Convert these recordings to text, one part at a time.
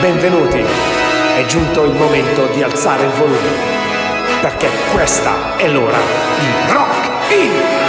Benvenuti, è giunto il momento di alzare il volume, perché questa è l'ora di Rock in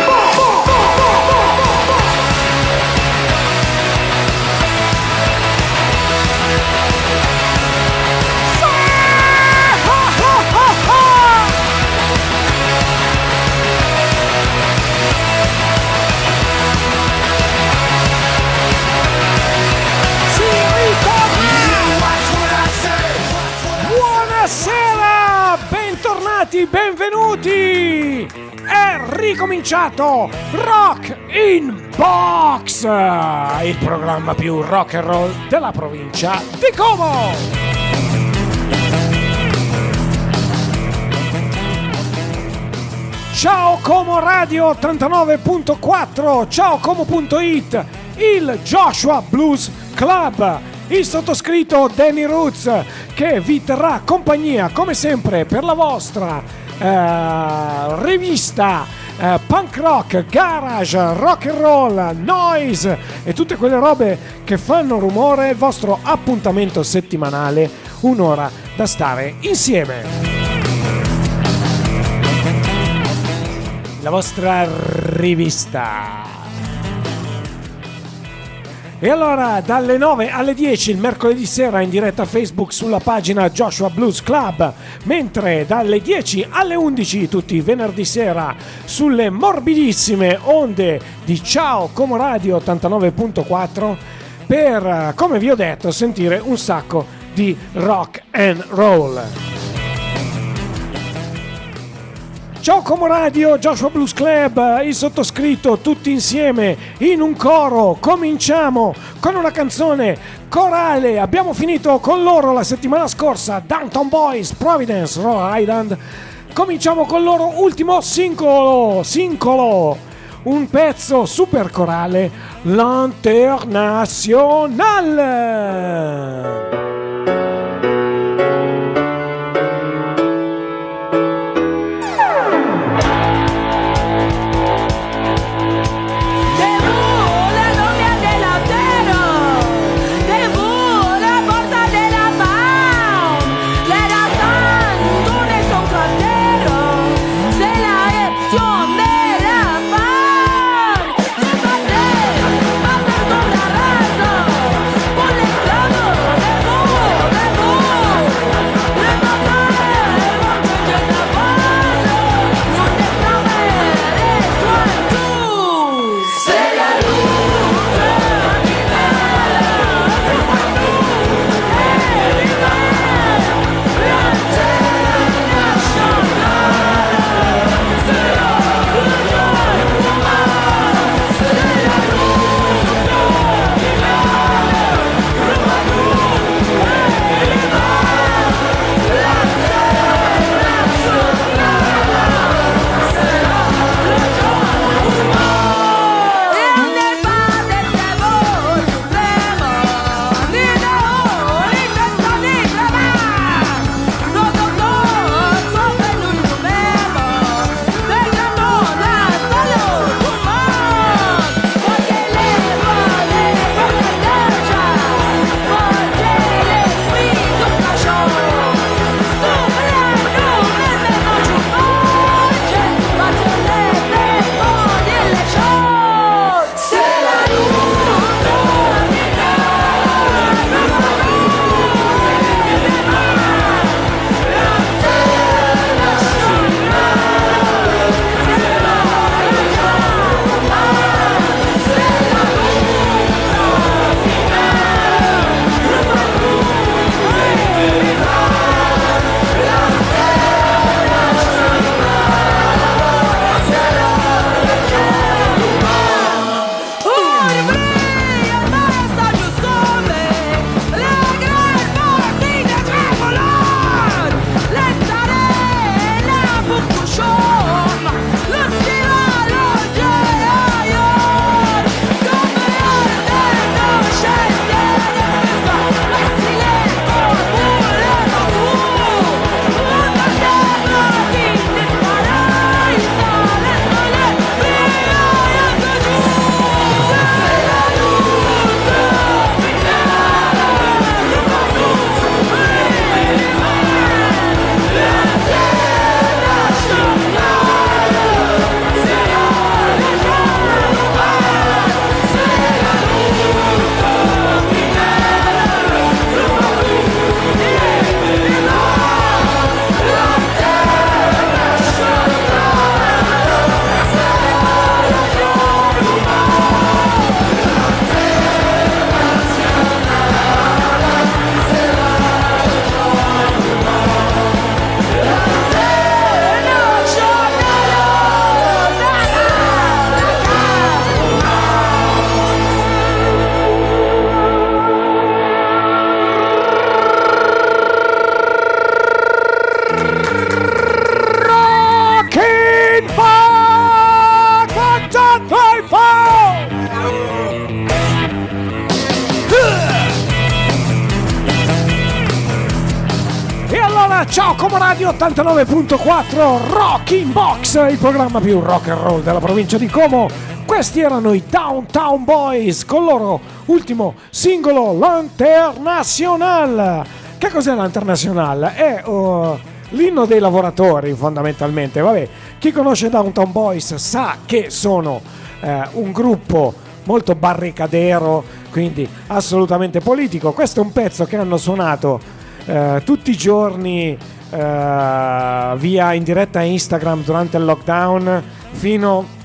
bentornati, benvenuti! È ricominciato Rock in Box, il programma più rock and roll della provincia di Como. Ciao Como Radio 89.4, ciao Como.it, il Joshua Blues Club, il sottoscritto Danny Roots che vi terrà compagnia come sempre per la vostra eh, rivista eh, punk rock, garage, rock and roll, noise e tutte quelle robe che fanno rumore, il vostro appuntamento settimanale, un'ora da stare insieme. La vostra rivista. E allora dalle 9 alle 10 il mercoledì sera in diretta Facebook sulla pagina Joshua Blues Club, mentre dalle 10 alle 11 tutti i venerdì sera sulle morbidissime onde di Ciao Como Radio 89.4 per, come vi ho detto, sentire un sacco di rock and roll. Ciao Como Radio, Joshua Blues Club, il sottoscritto, tutti insieme in un coro. Cominciamo con una canzone corale. Abbiamo finito con loro la settimana scorsa, Downtown Boys, Providence, Rhode Island. Cominciamo con loro ultimo singolo, singolo, un pezzo super corale, l'International. 99.4 Rock in Box, il programma più rock and roll della provincia di Como. Questi erano i Downtown Boys con il loro ultimo singolo L'International. Che cos'è l'International? È uh, l'inno dei lavoratori fondamentalmente. Vabbè, chi conosce Downtown Boys sa che sono eh, un gruppo molto barricadero, quindi assolutamente politico. Questo è un pezzo che hanno suonato eh, tutti i giorni eh, via in diretta Instagram durante il lockdown fino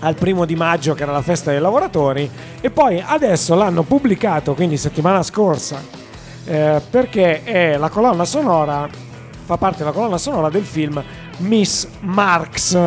al primo di maggio che era la festa dei lavoratori. E poi adesso l'hanno pubblicato quindi settimana scorsa eh, perché è la colonna sonora fa parte della colonna sonora del film Miss Marx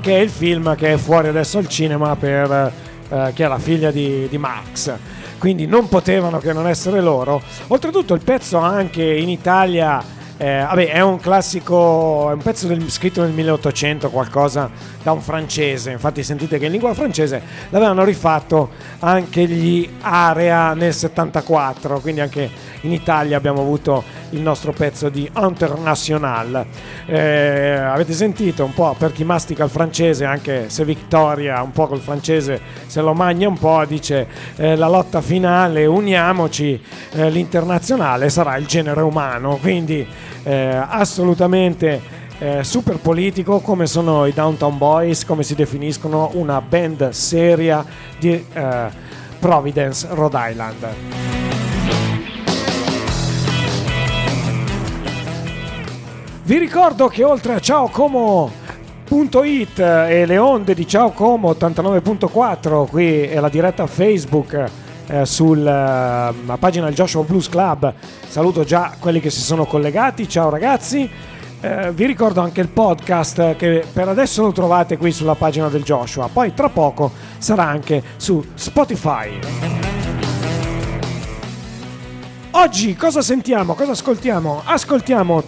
che è il film che è fuori adesso al cinema per eh, che è la figlia di, di Marx quindi non potevano che non essere loro. Oltretutto il pezzo anche in Italia eh, vabbè, è un classico, è un pezzo del, scritto nel 1800, qualcosa da un francese. Infatti, sentite che in lingua francese l'avevano rifatto anche gli Area nel 74. Quindi, anche in Italia abbiamo avuto il nostro pezzo di International. Eh, avete sentito un po' per chi mastica il francese, anche se Victoria un po' col francese se lo magna un po', dice eh, la lotta finale, uniamoci, eh, l'internazionale sarà il genere umano. Quindi eh, assolutamente eh, super politico come sono i Downtown Boys, come si definiscono una band seria di eh, Providence, Rhode Island. Vi ricordo che oltre a Ciao Como.it e le onde di Ciao Como 89.4, qui è la diretta Facebook eh, sulla uh, pagina del Joshua Blues Club. Saluto già quelli che si sono collegati. Ciao ragazzi. Eh, vi ricordo anche il podcast che per adesso lo trovate qui sulla pagina del Joshua, poi tra poco sarà anche su Spotify. Oggi cosa sentiamo? Cosa ascoltiamo? Ascoltiamo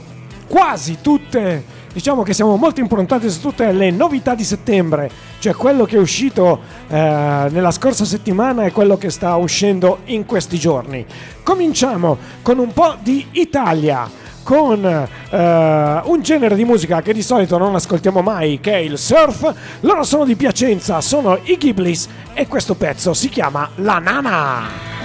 quasi tutte, diciamo che siamo molto improntati su tutte le novità di settembre, cioè quello che è uscito eh, nella scorsa settimana e quello che sta uscendo in questi giorni. Cominciamo con un po' di Italia con uh, un genere di musica che di solito non ascoltiamo mai, che è il surf. Loro sono di Piacenza, sono i Ghiblis e questo pezzo si chiama La Nana.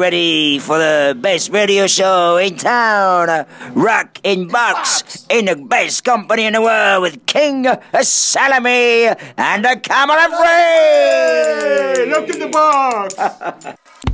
Ready for the best radio show in town? Rock in Box, in the best company in the world with King Salami and the Camera Free! Look in the box!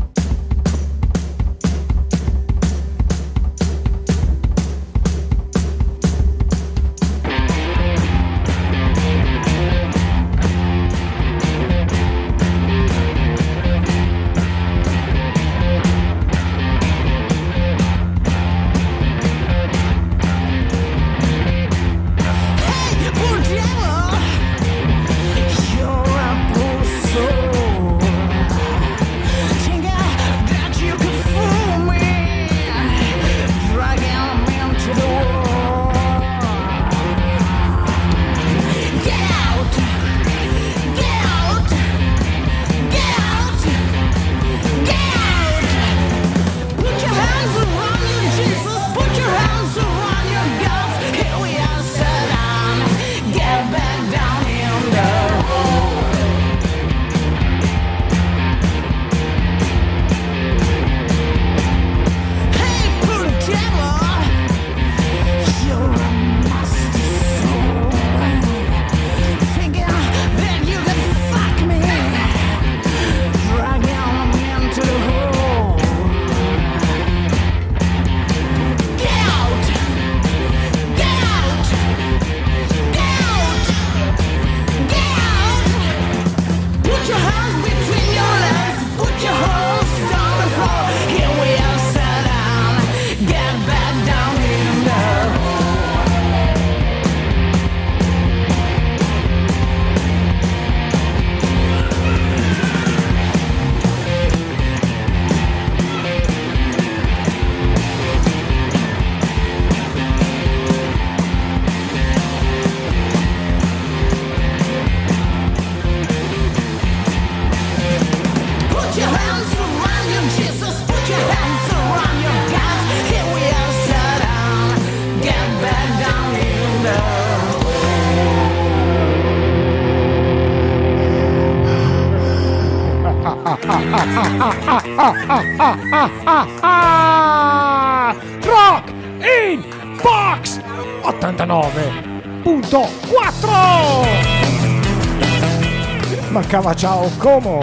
Como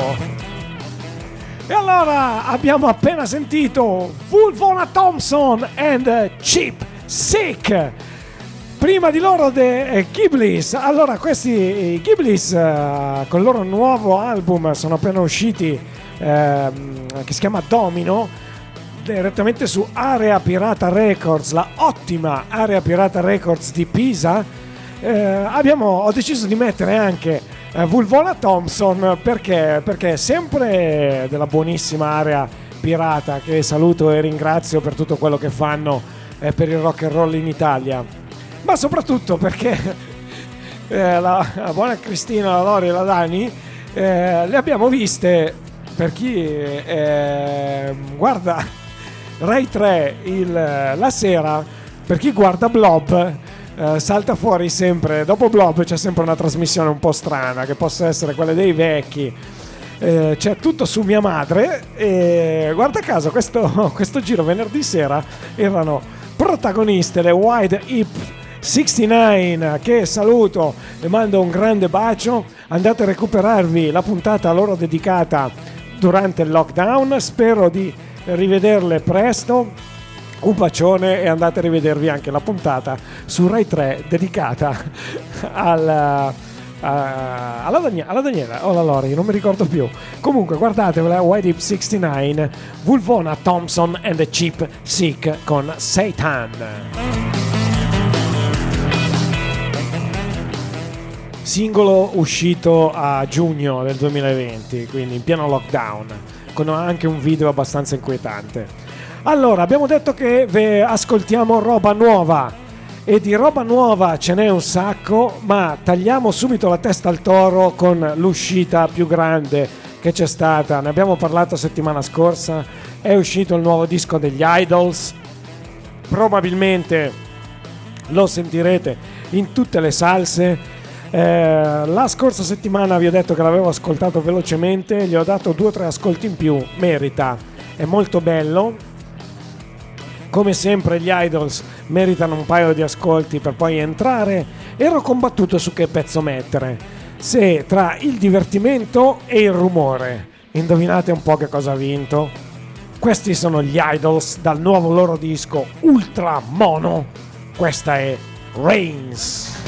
E allora abbiamo appena sentito Vulvona Thompson and Chip Sick. Prima di loro The Ghiblis. Allora questi i Ghiblis eh, con il loro nuovo album sono appena usciti ehm, che si chiama Domino direttamente su Area Pirata Records, la ottima Area Pirata Records di Pisa. Eh, abbiamo, ho deciso di mettere anche eh, Vulvona Thompson perché, perché è sempre della buonissima area pirata che saluto e ringrazio per tutto quello che fanno eh, per il rock and roll in Italia, ma soprattutto perché eh, la, buona Cristina, la Lori e la Dani eh, le abbiamo viste per chi eh, guarda Rai 3 il- la sera, per chi guarda Blob eh, salta fuori sempre, dopo Blob c'è sempre una trasmissione un po' strana che possa essere quella dei vecchi. Eh, c'è tutto su mia madre e guarda caso questo, questo giro venerdì sera erano protagoniste le Wide Hip 69 che saluto e mando un grande bacio. Andate a recuperarvi la puntata loro dedicata durante il lockdown. Spero di rivederle presto un bacione e andate a rivedervi anche la puntata su Rai 3 dedicata al, alla, Danie- alla Daniela o alla Lori, non mi ricordo più. Comunque guardatevela, White Hip 69, Vulvona Thompson and the Cheap Sick con Satan. Singolo uscito a giugno del 2020, quindi in pieno lockdown, con anche un video abbastanza inquietante. Allora, abbiamo detto che ve ascoltiamo roba nuova e di roba nuova ce n'è un sacco, ma tagliamo subito la testa al toro con l'uscita più grande che c'è stata. Ne abbiamo parlato settimana scorsa, è uscito il nuovo disco degli Idols. Probabilmente lo sentirete in tutte le salse. Eh, la scorsa settimana vi ho detto che l'avevo ascoltato velocemente, gli ho dato due o tre ascolti in più, merita. è molto bello. Come sempre gli idols meritano un paio di ascolti per poi entrare. Ero combattuto su che pezzo mettere. Se tra il divertimento e il rumore. Indovinate un po' che cosa ha vinto? Questi sono gli idols dal nuovo loro disco Ultra Mono. Questa è Reigns.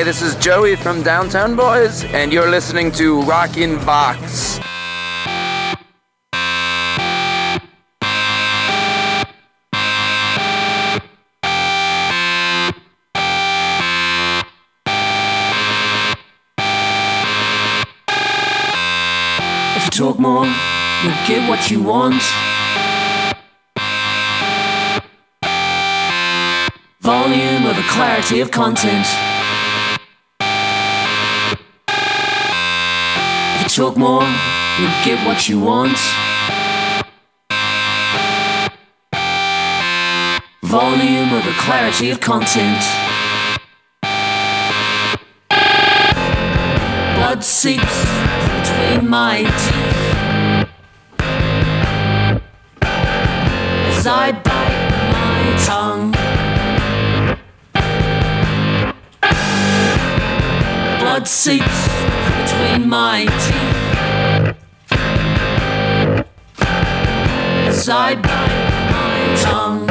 Hi, this is Joey from Downtown Boys, and you're listening to Rockin' Vox. If you talk more, you'll get what you want. Volume of over clarity of content. Talk more, you'll get what you want. volume or the clarity of content. Blood seeps between my teeth as I bite my tongue. Blood seeps between my teeth as I bite my tongue.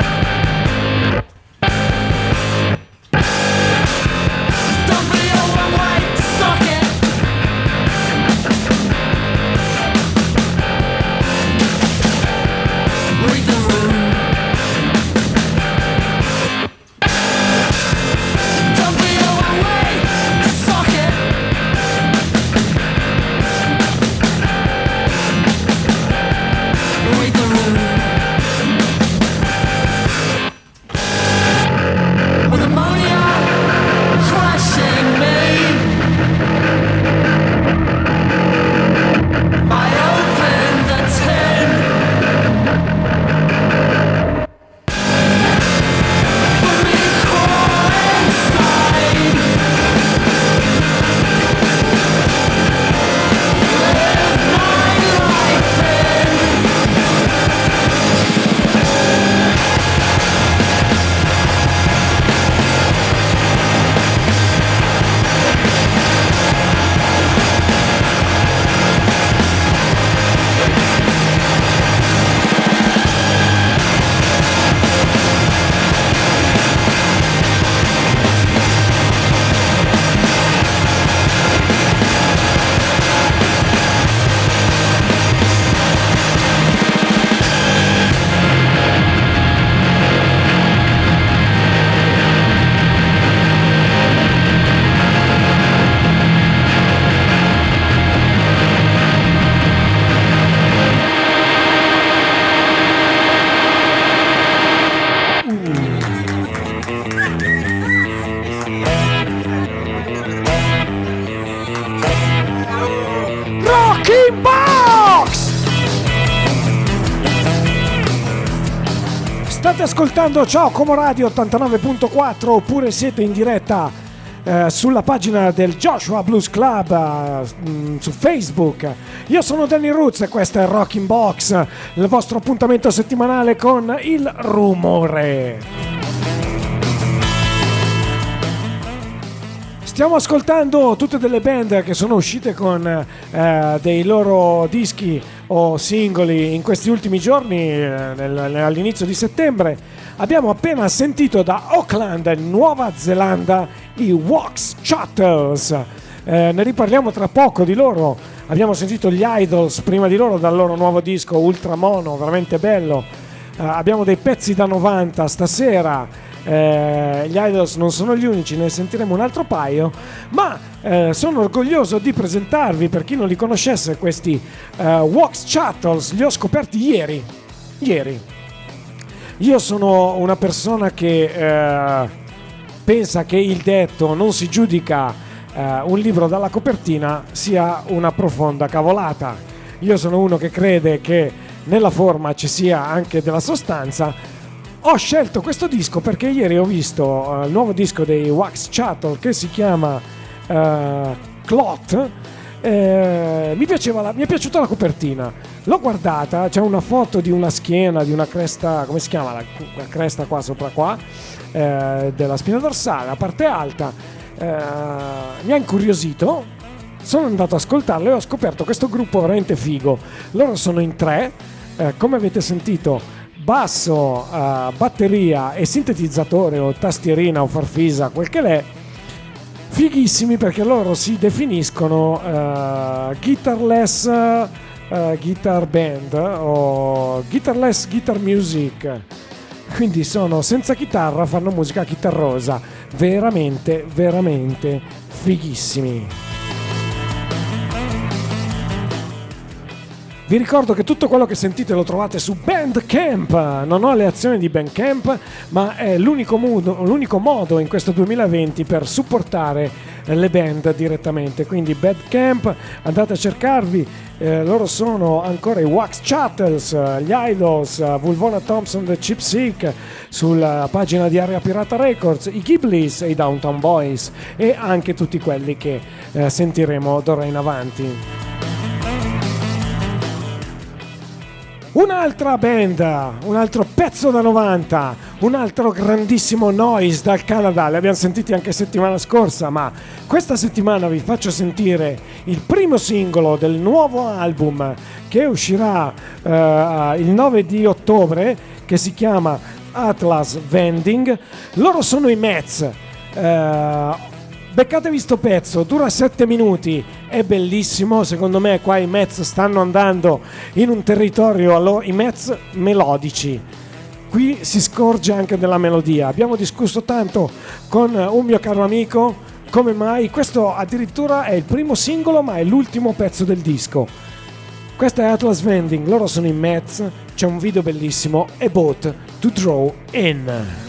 Ascoltando Ciao Como Radio 89.4 oppure siete in diretta eh, sulla pagina del Joshua Blues Club eh, mm, su Facebook. Io sono Danny Roots e questo è Rocking Box, il vostro appuntamento settimanale con il rumore. Stiamo ascoltando tutte delle band che sono uscite con eh, dei loro dischi o singoli in questi ultimi giorni, eh, all'inizio di settembre. Abbiamo appena sentito da Auckland, Nuova Zelanda, i Wax Shuttles. Eh, ne riparliamo tra poco di loro. Abbiamo sentito gli Idols prima di loro dal loro nuovo disco Ultramono, veramente bello. Eh, abbiamo dei pezzi da 90 stasera. Eh, gli Idols non sono gli unici, ne sentiremo un altro paio, ma eh, sono orgoglioso di presentarvi, per chi non li conoscesse, questi eh, Wax Shuttles, li ho scoperti ieri. Ieri. Io sono una persona che eh, pensa che il detto non si giudica eh, un libro dalla copertina sia una profonda cavolata. Io sono uno che crede che nella forma ci sia anche della sostanza. Ho scelto questo disco perché ieri ho visto eh, il nuovo disco dei Wax Shuttle che si chiama eh, Clot. Eh, mi, la- mi è piaciuta la copertina. L'ho guardata, c'è una foto di una schiena, di una cresta, come si chiama la, la cresta qua sopra qua, eh, della spina dorsale, la parte alta. Eh, mi ha incuriosito, sono andato ad ascoltarlo e ho scoperto questo gruppo veramente figo. Loro sono in tre, eh, come avete sentito, basso, eh, batteria e sintetizzatore o tastierina o farfisa, quel che l'è. Fighissimi perché loro si definiscono eh, guitarless eh, guitar band o guitarless guitar music. Quindi sono senza chitarra, fanno musica chitarrosa. Veramente, veramente fighissimi. Vi ricordo che tutto quello che sentite lo trovate su Bandcamp. Non ho le azioni di Bandcamp, ma è l'unico modo, l'unico modo in questo 2020 per supportare le band direttamente. Quindi Bandcamp, andate a cercarvi. eh, loro sono ancora i Wax Chattels, gli Idols, Vulvona Thompson, The Chip Sick sulla pagina di Area Pirata Records, i Ghiblis e i Downtown Boys e anche tutti quelli che eh, sentiremo d'ora in avanti. Un'altra band, un altro pezzo da 90, un altro grandissimo noise dal Canada, li abbiamo sentiti anche settimana scorsa, ma questa settimana vi faccio sentire il primo singolo del nuovo album che uscirà eh, il 9 di ottobre, che si chiama Atlas Vending. Loro sono i Mets. Eh, Beccatevi sto pezzo, dura 7 minuti, è bellissimo, secondo me qua i Mets stanno andando in un territorio, allo- i Mets melodici. Qui si scorge anche della melodia. Abbiamo discusso tanto con un mio caro amico come mai questo addirittura è il primo singolo ma è l'ultimo pezzo del disco. Questo è Atlas Vending, loro sono i Mets, c'è un video bellissimo, A Boat to Draw In.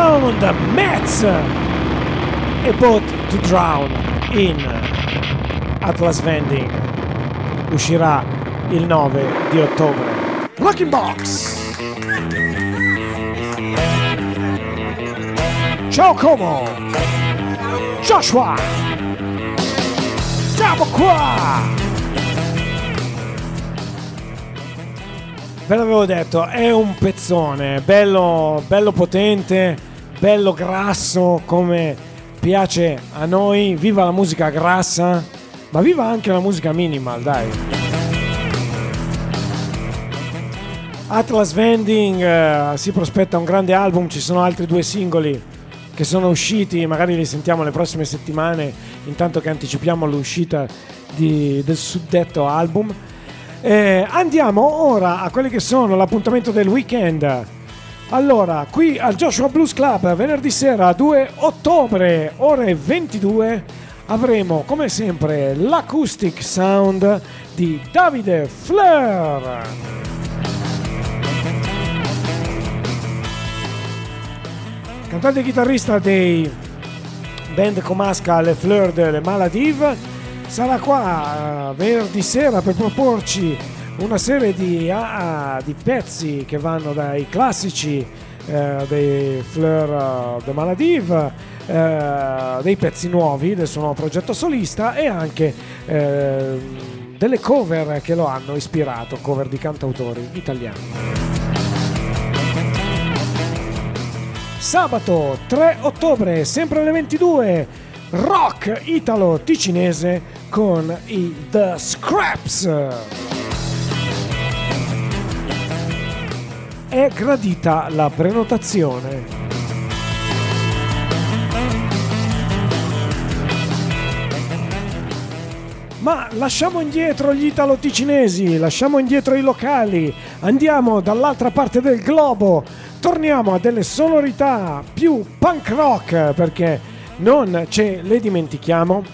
Hypersound Metz e Boat to Drown in Atlas Vending uscirà il 9 di ottobre. Rocking Box! Ciao Como! Joshua! Siamo qua! Ve l'avevo detto, è un pezzone, bello, bello potente, bello grasso come piace a noi. Viva la musica grassa, ma viva anche la musica minimal, dai. Atlas Vending eh, si prospetta un grande album, ci sono altri due singoli che sono usciti, magari li sentiamo le prossime settimane, intanto che anticipiamo l'uscita di- del suddetto album. Eh, andiamo ora a quelli che sono l'appuntamento del weekend. Allora, qui al Joshua Blues Club, venerdì sera 2 ottobre, ore 22, avremo come sempre l'acoustic sound di Davide Fleur. Cantante e chitarrista dei band comasca Le Fleur de Le Maladive, sarà qua eh, venerdì sera per proporci una serie di, ah, di pezzi che vanno dai classici eh, dei Fleur de Maladive, eh, dei pezzi nuovi del suo nuovo progetto solista e anche eh, delle cover che lo hanno ispirato, cover di cantautori italiani. Sabato 3 ottobre, sempre alle 22, rock italo ticinese con i The Scraps. È gradita la prenotazione. Ma lasciamo indietro gli italo-ticinesi, lasciamo indietro i locali, andiamo dall'altra parte del globo, torniamo a delle sonorità più punk rock perché non ce le dimentichiamo.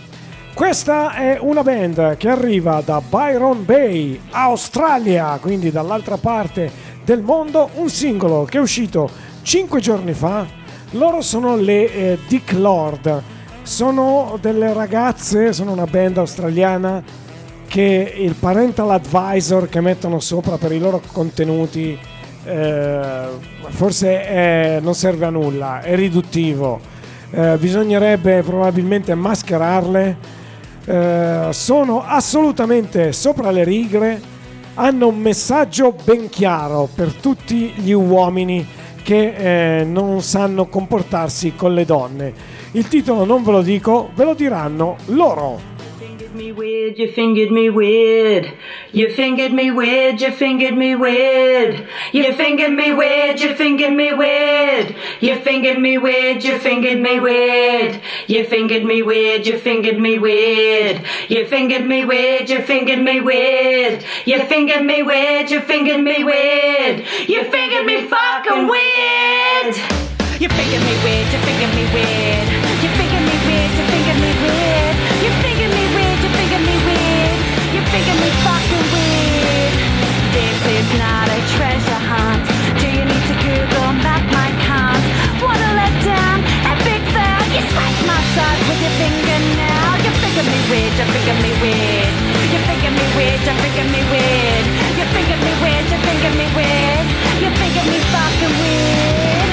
Questa è una band che arriva da Byron Bay, Australia, quindi dall'altra parte del mondo, un singolo che è uscito 5 giorni fa. Loro sono le eh, Dick Lord, sono delle ragazze, sono una band australiana che il parental advisor che mettono sopra per i loro contenuti eh, forse è- non serve a nulla, è riduttivo. Eh, bisognerebbe probabilmente mascherarle. Eh, sono assolutamente sopra le righe, hanno un messaggio ben chiaro per tutti gli uomini che eh, non sanno comportarsi con le donne. Il titolo non ve lo dico, ve lo diranno loro. Me weird, you fingered me weird. You fingered me weird, you fingered me weird. You fingered me weird, you fingered me weird. You fingered me weird, you fingered me weird. You fingered me weird, you fingered me weird. You fingered me weird, you fingered me weird. You fingered me weird, you fingered me weird. You fingered me fucking weird. You fingered me weird, you fingered me weird. your finger now. You figure me weird, you figure me weird. You figure me weird, you figure me weird. You figure me weird, you figure me weird. You figure me fucking weird.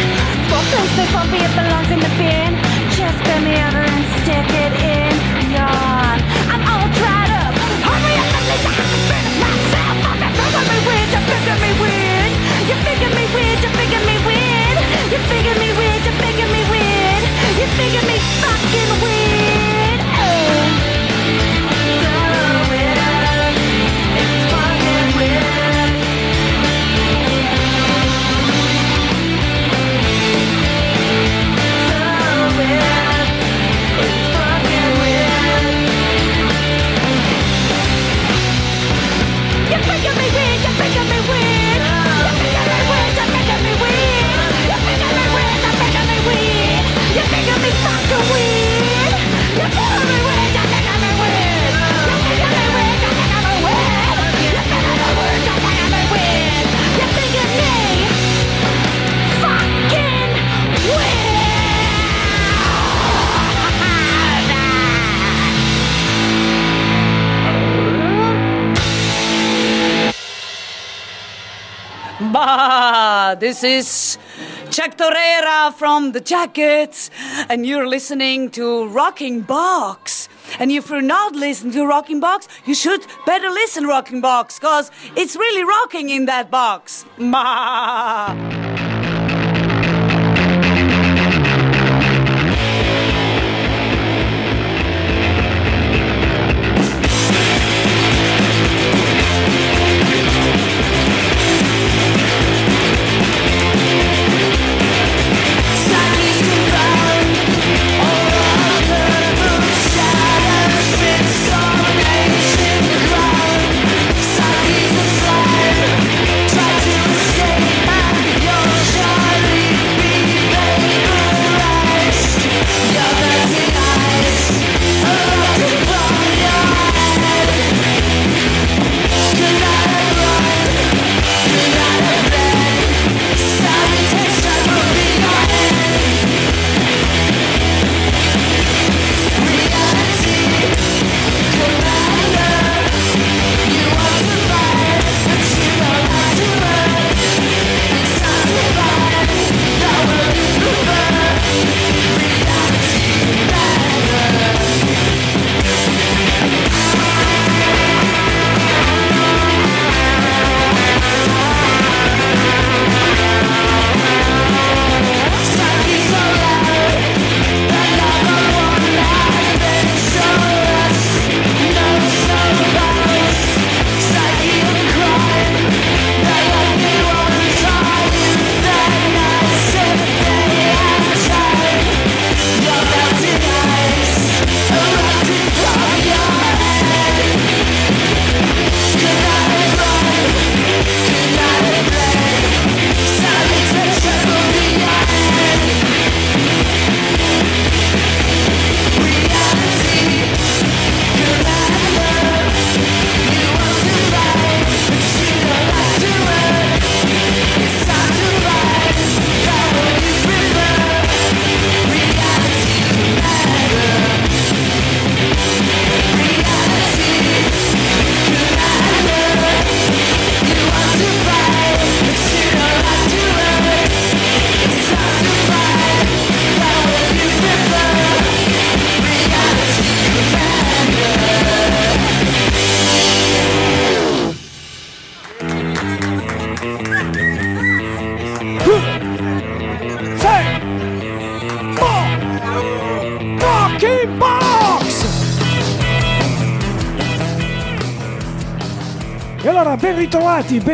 Four places, one it belongs in the bin. Just bend me over and stick it in. This is Chuck Torreira from the Jackets, and you're listening to Rocking Box. And if you're not listening to Rocking Box, you should better listen Rocking Box, cause it's really rocking in that box. Ma.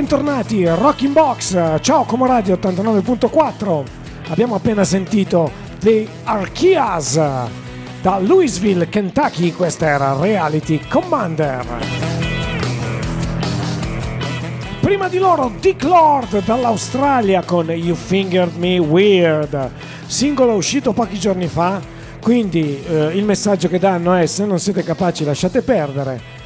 Bentornati, Rocking Box, ciao Como Radio 89.4. Abbiamo appena sentito The Archeas da Louisville, Kentucky, questa era Reality Commander. Prima di loro Dick Lord dall'Australia con You Fingered Me Weird, singolo uscito pochi giorni fa, quindi eh, il messaggio che danno è se non siete capaci lasciate perdere.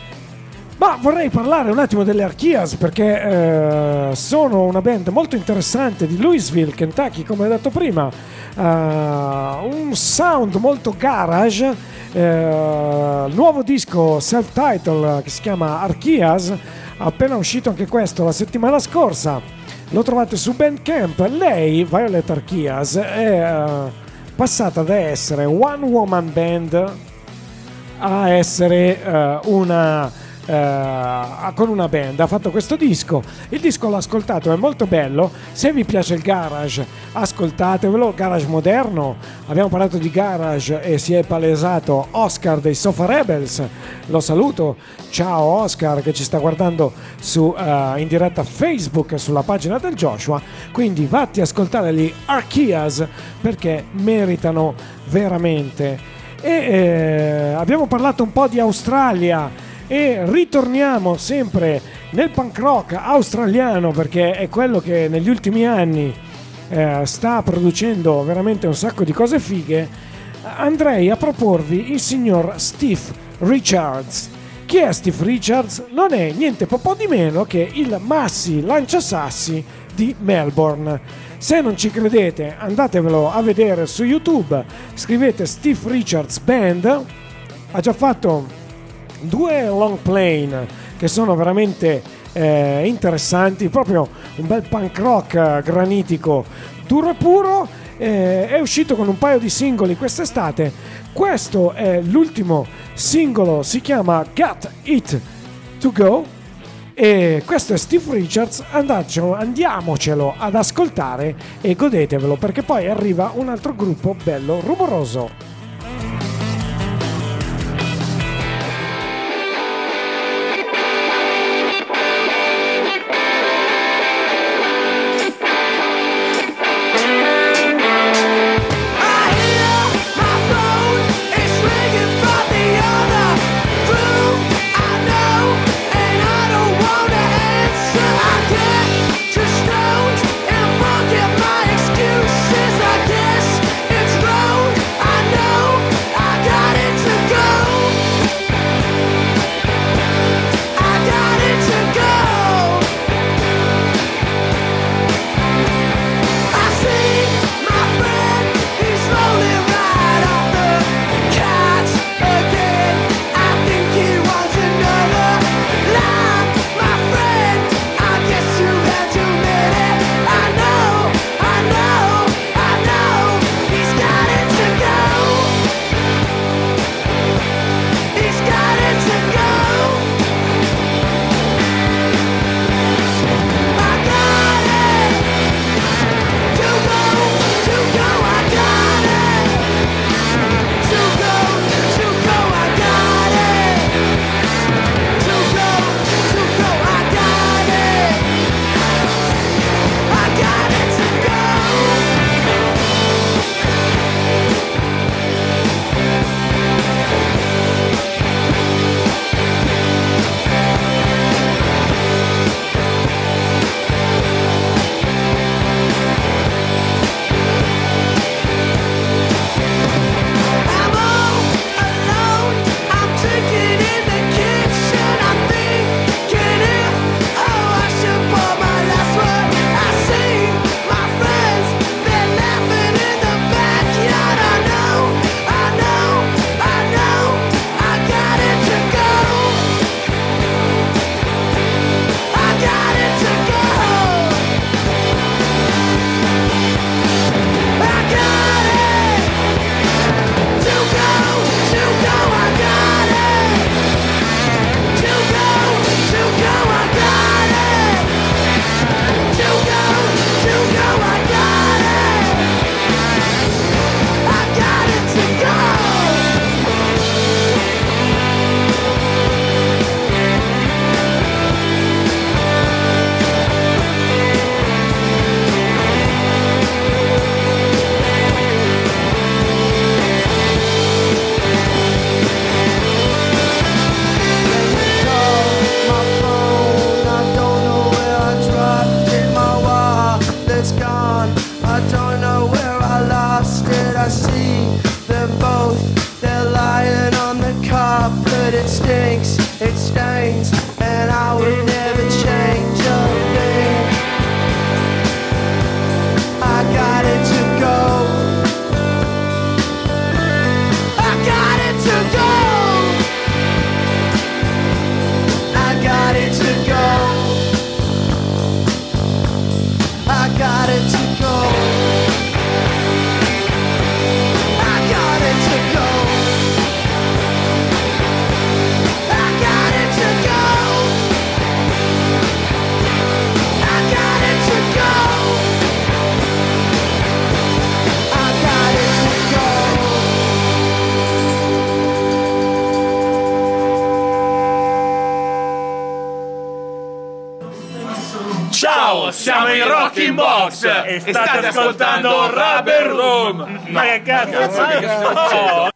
Ma vorrei parlare un attimo delle Archeas perché eh, sono una band molto interessante di Louisville, Kentucky, come ho detto prima. Eh, un sound molto garage. eh, nuovo disco self-title che si chiama Archeas, appena uscito anche questo la settimana scorsa. Lo trovate su Bandcamp. Lei, Violet Archeas, è eh, passata da essere one woman band a essere eh, una eh, con una band ha fatto questo disco. Il disco l'ho ascoltato è molto bello. Se vi piace il garage ascoltatevelo. Garage moderno abbiamo parlato di garage e si è palesato Oscar dei Sofa Rebels. Lo saluto. Ciao Oscar che ci sta guardando su, eh, in diretta Facebook sulla pagina del Joshua. Quindi vatti a ascoltare gli Archeas perché meritano veramente. E eh, abbiamo parlato un po' di Australia e ritorniamo sempre nel punk rock australiano perché è quello che negli ultimi anni eh, sta producendo veramente un sacco di cose fighe. Andrei a proporvi il signor Steve Richards. Chi è Steve Richards? Non è niente po' di meno che il Massi Lanciasassi di Melbourne. Se non ci credete, andatevelo a vedere su YouTube. Scrivete Steve Richards Band. Ha già fatto due long plane che sono veramente eh, interessanti, proprio un bel punk rock eh, granitico duro e puro. Eh, è uscito con un paio di singoli quest'estate. Questo è l'ultimo singolo, si chiama Got It To Go. E questo è Steve Richards, andaccio- andiamocelo ad ascoltare e godetevelo perché poi arriva un altro gruppo bello rumoroso. Ciao, siamo i Rocking Box. E state ascoltando Rubber Room. Ma che cazzo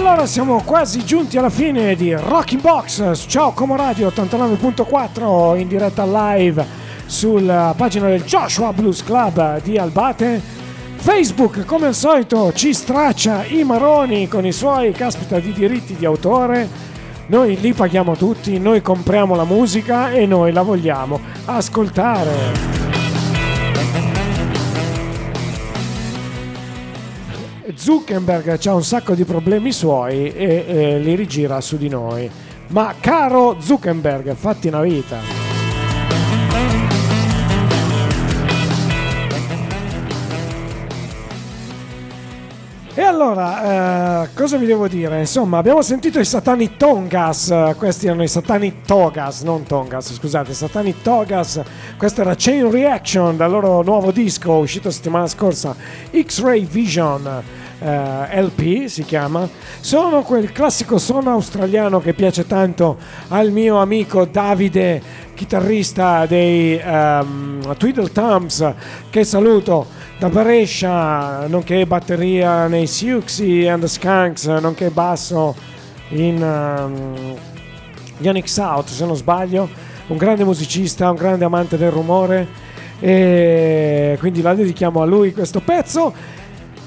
allora siamo quasi giunti alla fine di Rocking Box Ciao Como Radio 89.4 in diretta live sulla pagina del Joshua Blues Club di Albate. Facebook come al solito ci straccia i maroni con i suoi caspita di diritti di autore. Noi li paghiamo tutti, noi compriamo la musica e noi la vogliamo ascoltare. Zuckerberg ha un sacco di problemi suoi e eh, li rigira su di noi. Ma caro Zuckerberg, fatti una vita. Allora, eh, cosa vi devo dire? Insomma, abbiamo sentito i Satanic Tongas, eh, questi erano i Satanic Togas, non Tongas, scusate, Satanic Togas, questo era Chain Reaction dal loro nuovo disco uscito settimana scorsa, X-Ray Vision. eh, LP si chiama sono quel classico suono australiano che piace tanto al mio amico Davide chitarrista dei um, Twiddle Thumbs che saluto da Brescia nonché batteria nei Siouxsie and the Skunks nonché basso in um, Yannick South se non sbaglio. Un grande musicista un grande amante del rumore. E quindi la dedichiamo a lui questo pezzo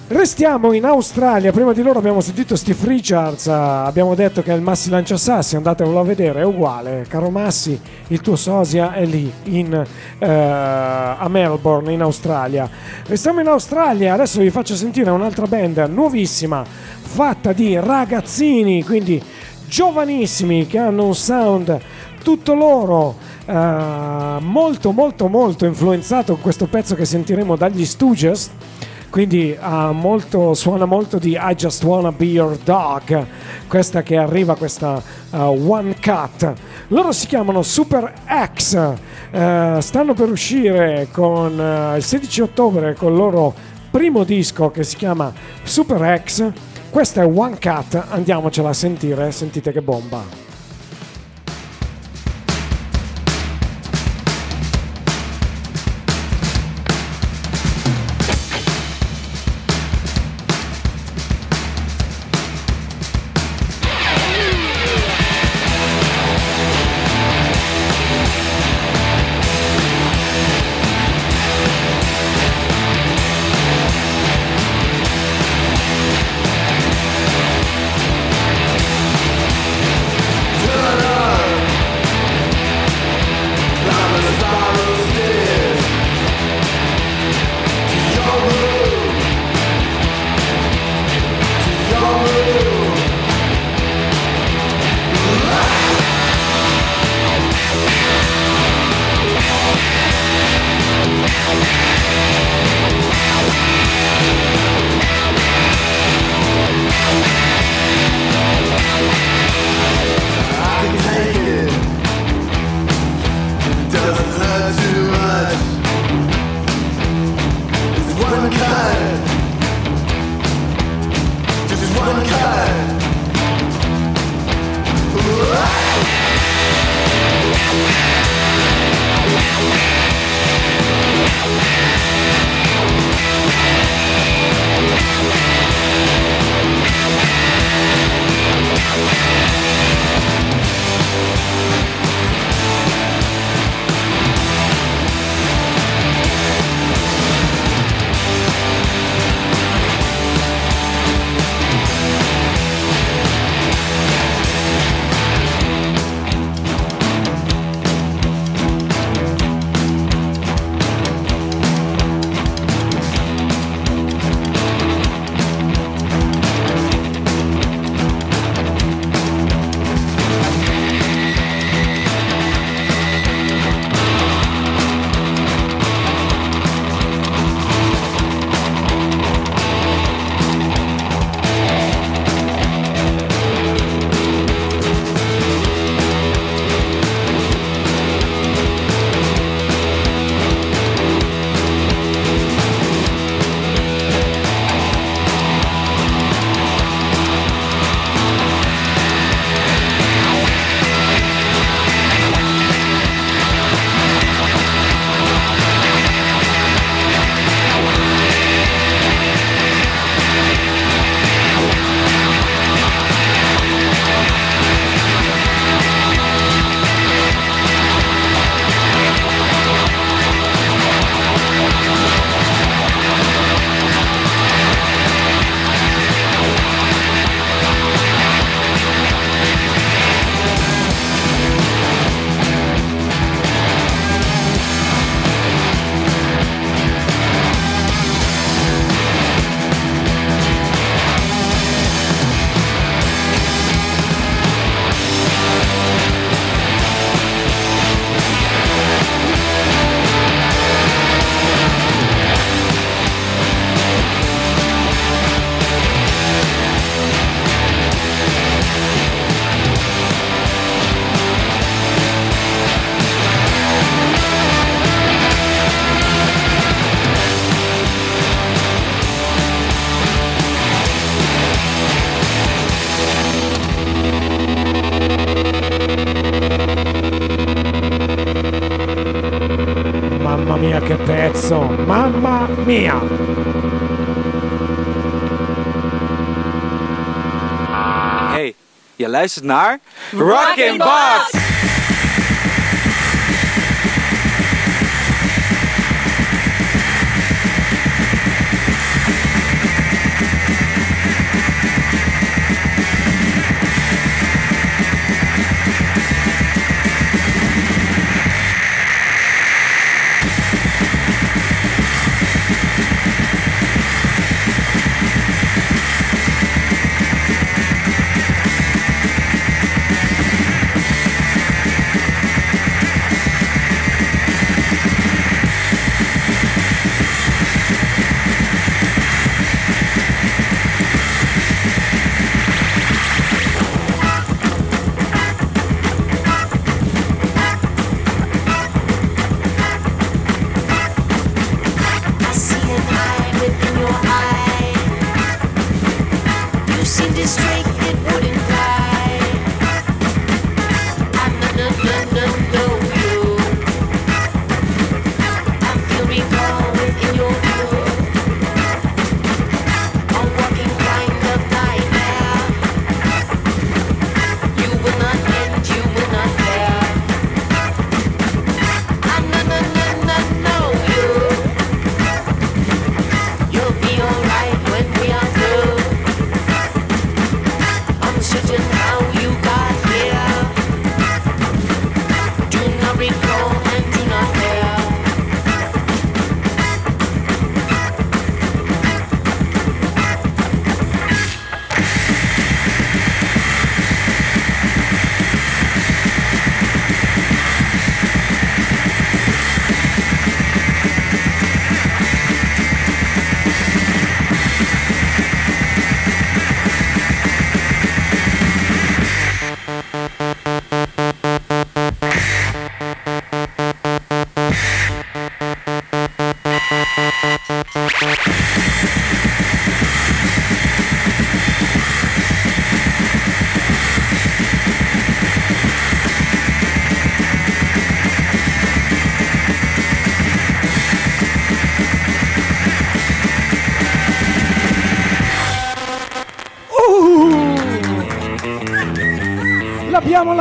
Restiamo in Australia, prima di loro abbiamo sentito Steve Richards, abbiamo detto che è il Massi Lanciasassi, andatevelo a vedere, è uguale, caro Massi, il tuo sosia è lì in, eh, a Melbourne in Australia. Restiamo in Australia, adesso vi faccio sentire un'altra band nuovissima, fatta di ragazzini, quindi giovanissimi, che hanno un sound tutto loro, eh, molto molto molto influenzato. Questo pezzo che sentiremo dagli Stooges quindi ha molto, suona molto di I Just Wanna Be Your Dog, questa che arriva, questa uh, One Cut. Loro si chiamano Super X, uh, stanno per uscire con, uh, il 16 ottobre con il loro primo disco che si chiama Super X. Questa è One Cut, andiamocela a sentire, sentite che bomba. pezzo, mamma mia! Hey, je luistert naar... Rockin' Box!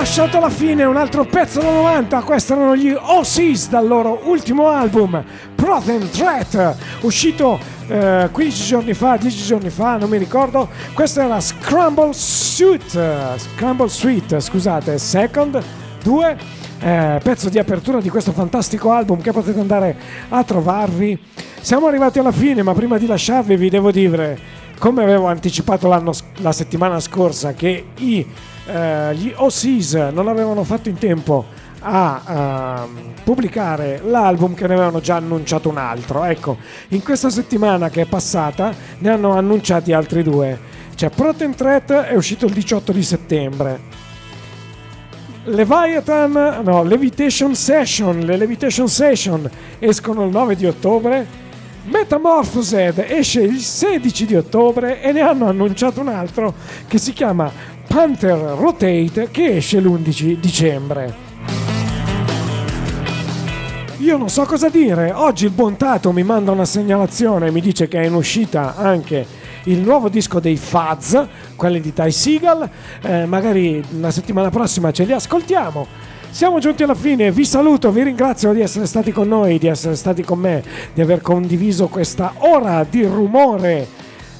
Lasciato alla fine, un altro pezzo da 90. Questi erano gli OCs dal loro ultimo album, Protein Threat, uscito eh, 15 giorni fa, 10 giorni fa, non mi ricordo. Questo era Scramble Suite, Scramble Suite, scusate, Second 2. eh, pezzo di apertura di questo fantastico album che potete andare a trovarvi. Siamo arrivati alla fine, ma prima di lasciarvi vi devo dire, come avevo anticipato la settimana scorsa, che i, eh, gli OCs non avevano fatto in tempo a ehm, pubblicare l'album che ne avevano già annunciato un altro. Ecco, in questa settimana che è passata ne hanno annunciati altri due. Cioè, Protein Threat è uscito il 18 di settembre. Leviathan, no, Levitation Session, le Levitation Session escono il 9 di ottobre. Metamorphosed esce il 16 di ottobre e ne hanno annunciato un altro che si chiama Panther Rotate che esce l'11 dicembre. Io non so cosa dire, oggi il buon Tato mi manda una segnalazione e mi dice che è in uscita anche il nuovo disco dei Fuzz, quelli di Ty Seagal, Eh, magari la settimana prossima ce li ascoltiamo. Siamo giunti alla fine, vi saluto, vi ringrazio di essere stati con noi, di essere stati con me, di aver condiviso questa ora di rumore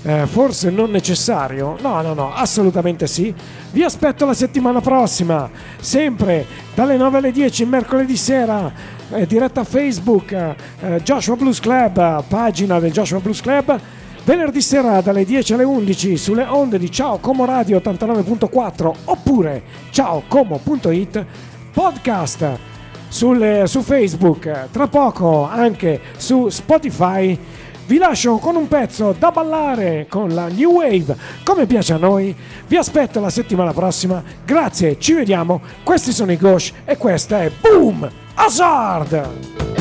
eh, forse non necessario? No, no, no, assolutamente sì. Vi aspetto la settimana prossima, sempre dalle 9 alle 10, mercoledì sera, eh, diretta Facebook, eh, Joshua Blues Club, pagina del Joshua Blues Club. Venerdì sera dalle 10 alle 11 sulle onde di Ciao Como Radio 89.4 oppure ciaocomo.it podcast sul, su Facebook, tra poco anche su Spotify. Vi lascio con un pezzo da ballare con la New Wave, come piace a noi. Vi aspetto la settimana prossima. Grazie, ci vediamo. Questi sono i Ghosh e questa è Boom Hazard!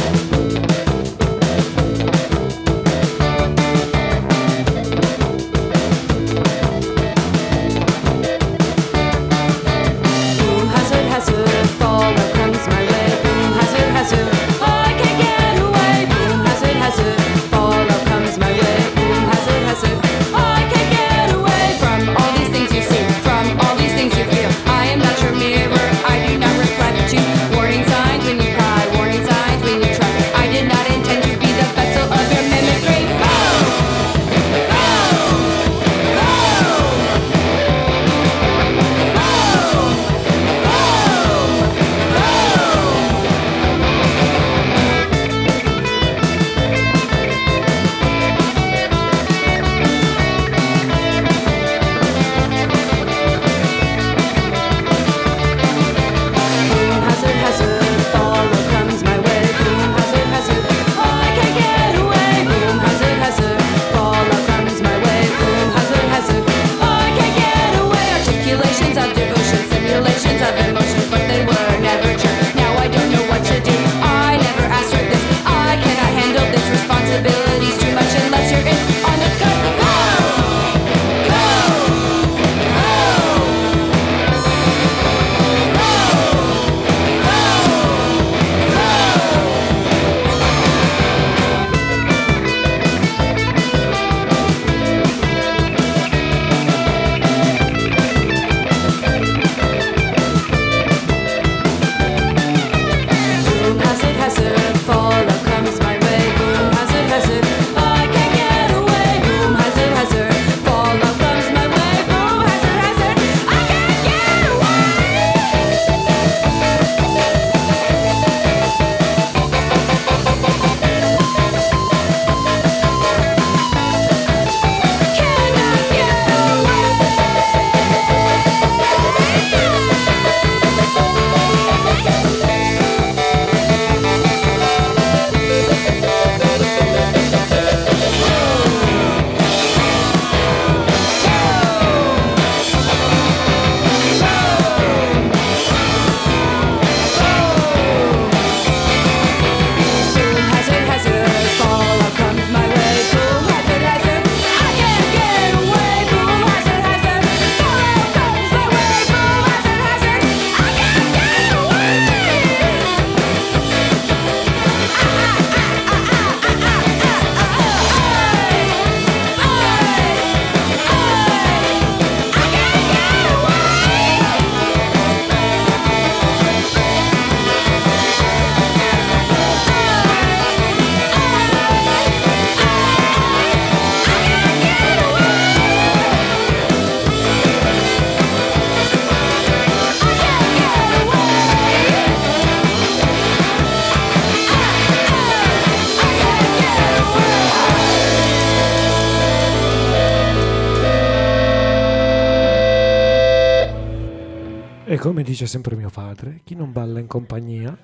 Come dice sempre mio padre, chi non balla in compagnia